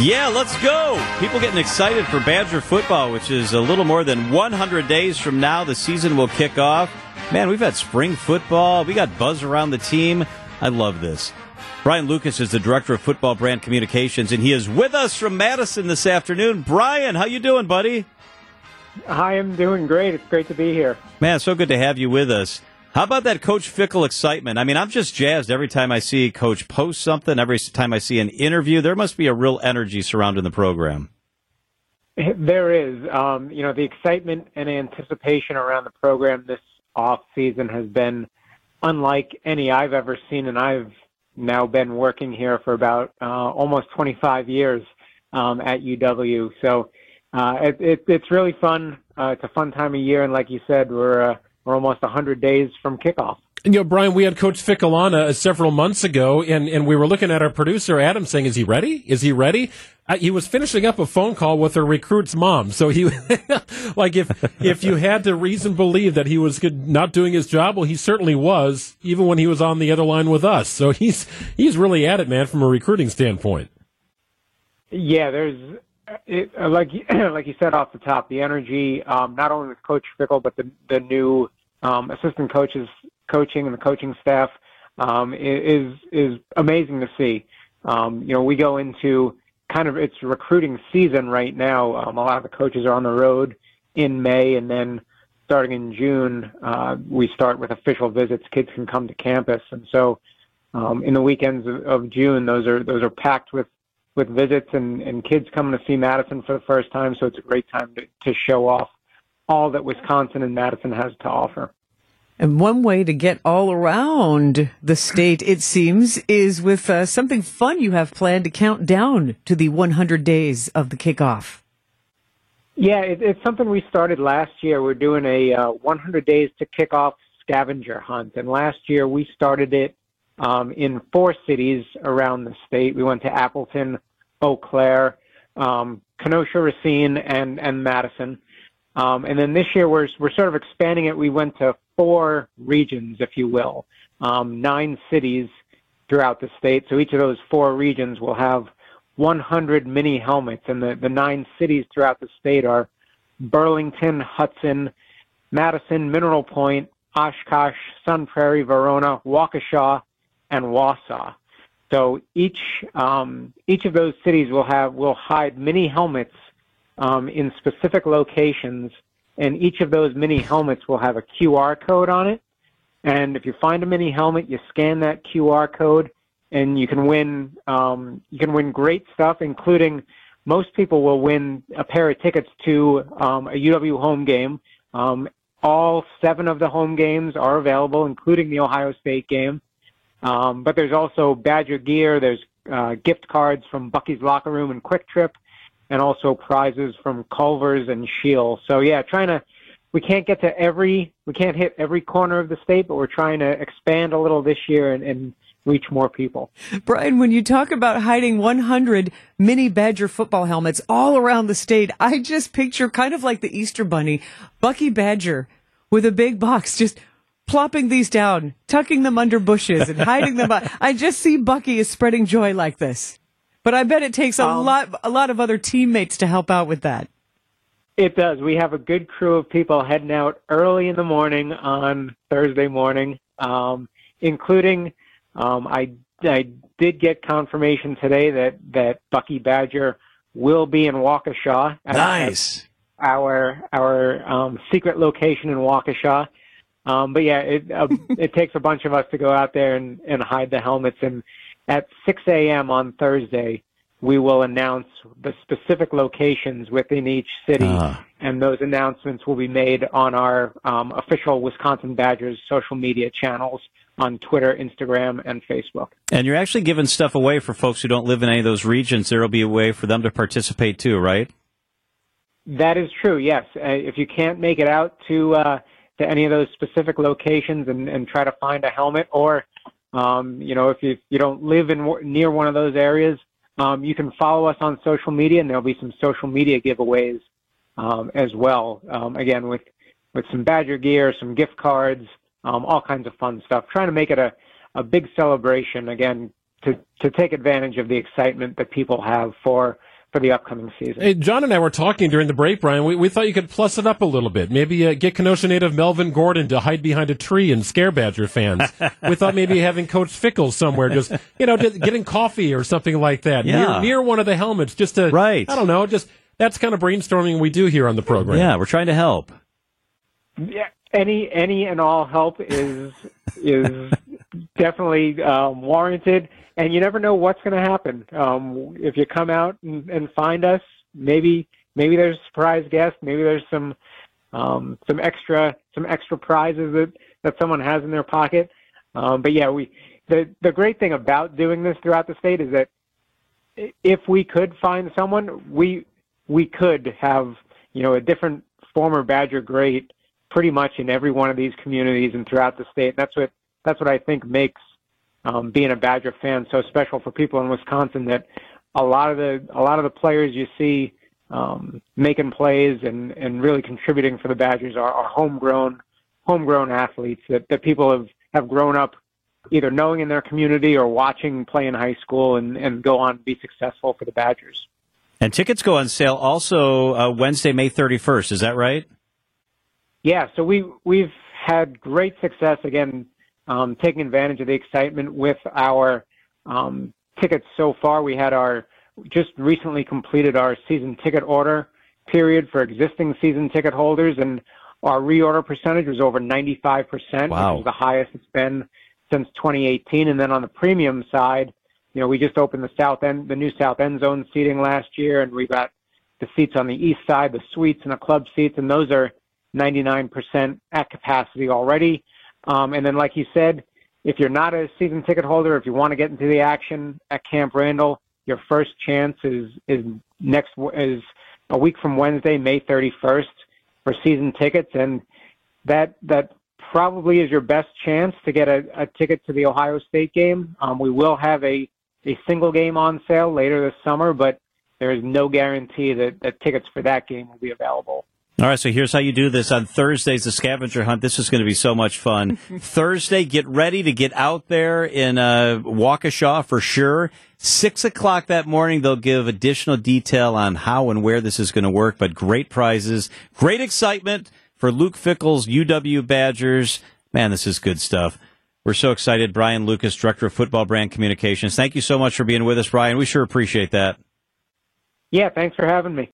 Yeah, let's go. People getting excited for Badger football, which is a little more than 100 days from now. The season will kick off. Man, we've had spring football. We got buzz around the team. I love this. Brian Lucas is the director of football brand communications, and he is with us from Madison this afternoon. Brian, how you doing, buddy? I'm doing great. It's great to be here. Man, so good to have you with us. How about that Coach Fickell excitement? I mean, I'm just jazzed every time I see Coach post something, every time I see an interview. There must be a real energy surrounding the program. There is. Um, you know, the excitement and anticipation around the program this off season has been unlike any I've ever seen, and I've now been working here for about uh, almost 25 years um, at UW. So uh, it, it, it's really fun. Uh, it's a fun time of year, and like you said, we're uh, we're almost 100 days from kickoff. And, you know, Brian, we had Coach Fickell on uh, several months ago, and, and we were looking at our producer, Adam, saying, is he ready? Is he ready? Uh, he was finishing up a phone call with a recruit's mom. So he, like, if, if you had to reason believe that he was not doing his job, well, he certainly was, even when he was on the other line with us. So he's, he's really at it, man, from a recruiting standpoint. Yeah, there's, it, like like you said off the top, the energy um, not only with Coach Fickell but the the new um, assistant coaches coaching and the coaching staff um, is is amazing to see. Um, you know, we go into kind of it's recruiting season right now. Um, a lot of the coaches are on the road in May, and then starting in June, uh, we start with official visits. Kids can come to campus, and so um, in the weekends of, of June, those are those are packed with with visits and, and kids coming to see Madison for the first time. So it's a great time to, to show off all that Wisconsin and Madison has to offer. And one way to get all around the state, it seems, is with uh, something fun you have planned to count down to the 100 days of the kickoff. Yeah, it, it's something we started last year. We're doing a uh, 100 days to kickoff scavenger hunt. And last year we started it um, in four cities around the state. We went to Appleton, Eau Claire, um, Kenosha, Racine, and and Madison. Um, and then this year we're we're sort of expanding it. We went to four regions, if you will, um, nine cities throughout the state. So each of those four regions will have 100 mini helmets, and the the nine cities throughout the state are Burlington, Hudson, Madison, Mineral Point, Oshkosh, Sun Prairie, Verona, Waukesha, and Wausau. So each um, each of those cities will have will hide mini helmets um, in specific locations, and each of those mini helmets will have a QR code on it. And if you find a mini helmet, you scan that QR code, and you can win um, you can win great stuff, including most people will win a pair of tickets to um, a UW home game. Um, all seven of the home games are available, including the Ohio State game. Um, but there's also Badger gear. There's uh, gift cards from Bucky's Locker Room and Kwik Trip, and also prizes from Culver's and Scheel. So yeah, trying to. We can't get to every. We can't hit every corner of the state, but we're trying to expand a little this year and, and reach more people. Brian, when you talk about hiding 100 mini Badger football helmets all around the state, I just picture kind of like the Easter Bunny, Bucky Badger with a big box just plopping these down, tucking them under bushes and hiding them. I just see Bucky is spreading joy like this. But I bet it takes a um, lot, a lot of other teammates to help out with that. It does. We have a good crew of people heading out early in the morning on Thursday morning, um, including um, I, I did get confirmation today that, that Bucky Badger will be in Waukesha. Nice. Our our um, secret location in Waukesha. Um, but yeah, it uh, it takes a bunch of us to go out there and, and hide the helmets. And at 6 a.m. on Thursday, we will announce the specific locations within each city, uh. and those announcements will be made on our um, official Wisconsin Badgers social media channels on Twitter, Instagram, and Facebook. And you're actually giving stuff away for folks who don't live in any of those regions. There will be a way for them to participate too, right? That is true. Yes. Uh, if you can't make it out to uh, to any of those specific locations and, and try to find a helmet. Or, um, you know, if you, you don't live in near one of those areas, um, you can follow us on social media, and there'll be some social media giveaways um, as well. Um, again, with with some Badger gear, some gift cards, um, all kinds of fun stuff. Trying to make it a a big celebration again to to take advantage of the excitement that people have for for the upcoming season. Hey, John and I were talking during the break, Brian. We, we thought you could plus it up a little bit. Maybe uh, get Kenosha native Melvin Gordon to hide behind a tree and scare Badger fans. we thought maybe having Coach Fickell somewhere, just you know, getting coffee or something like that yeah. near, near one of the helmets, just to right. I don't know, just that's kind of brainstorming we do here on the program. Yeah, we're trying to help. Yeah, any any and all help is is definitely um, warranted and you never know what's going to happen. Um, if you come out and, and find us, maybe maybe there's a surprise guest, maybe there's some um, some extra some extra prizes that that someone has in their pocket. Um, but yeah, we the the great thing about doing this throughout the state is that if we could find someone, we we could have you know a different former Badger great pretty much in every one of these communities and throughout the state. That's what that's what I think makes um, being a Badger fan so special for people in Wisconsin that a lot of the a lot of the players you see um, making plays and, and really contributing for the Badgers are, are homegrown homegrown athletes that, that people have, have grown up either knowing in their community or watching play in high school and, and go on to be successful for the Badgers. And tickets go on sale also uh, Wednesday, May 31st. Is that right? Yeah. So we we've had great success again um, taking advantage of the excitement with our um, tickets so far. We had our just recently completed our season ticket order period for existing season ticket holders, and our reorder percentage was over 95%, wow. which is the highest it's been since 2018. And then on the premium side, you know, we just opened the south end, the new south end zone seating last year, and we got the seats on the east side, the suites and the club seats, and those are 99% at capacity already. Um, and then, like you said, if you're not a season ticket holder, if you want to get into the action at Camp Randall, your first chance is is next is a week from Wednesday, May 31st, for season tickets, and that that probably is your best chance to get a, a ticket to the Ohio State game. Um, we will have a a single game on sale later this summer, but there is no guarantee that, that tickets for that game will be available. All right, so here's how you do this on Thursdays, the scavenger hunt. This is going to be so much fun. Thursday, get ready to get out there in uh, Waukesha for sure. Six o'clock that morning, they'll give additional detail on how and where this is going to work, but great prizes, great excitement for Luke Fickell's UW Badgers. Man, this is good stuff. We're so excited. Brian Lucas, Director of Football Brand Communications. Thank you so much for being with us, Brian. We sure appreciate that. Yeah, thanks for having me.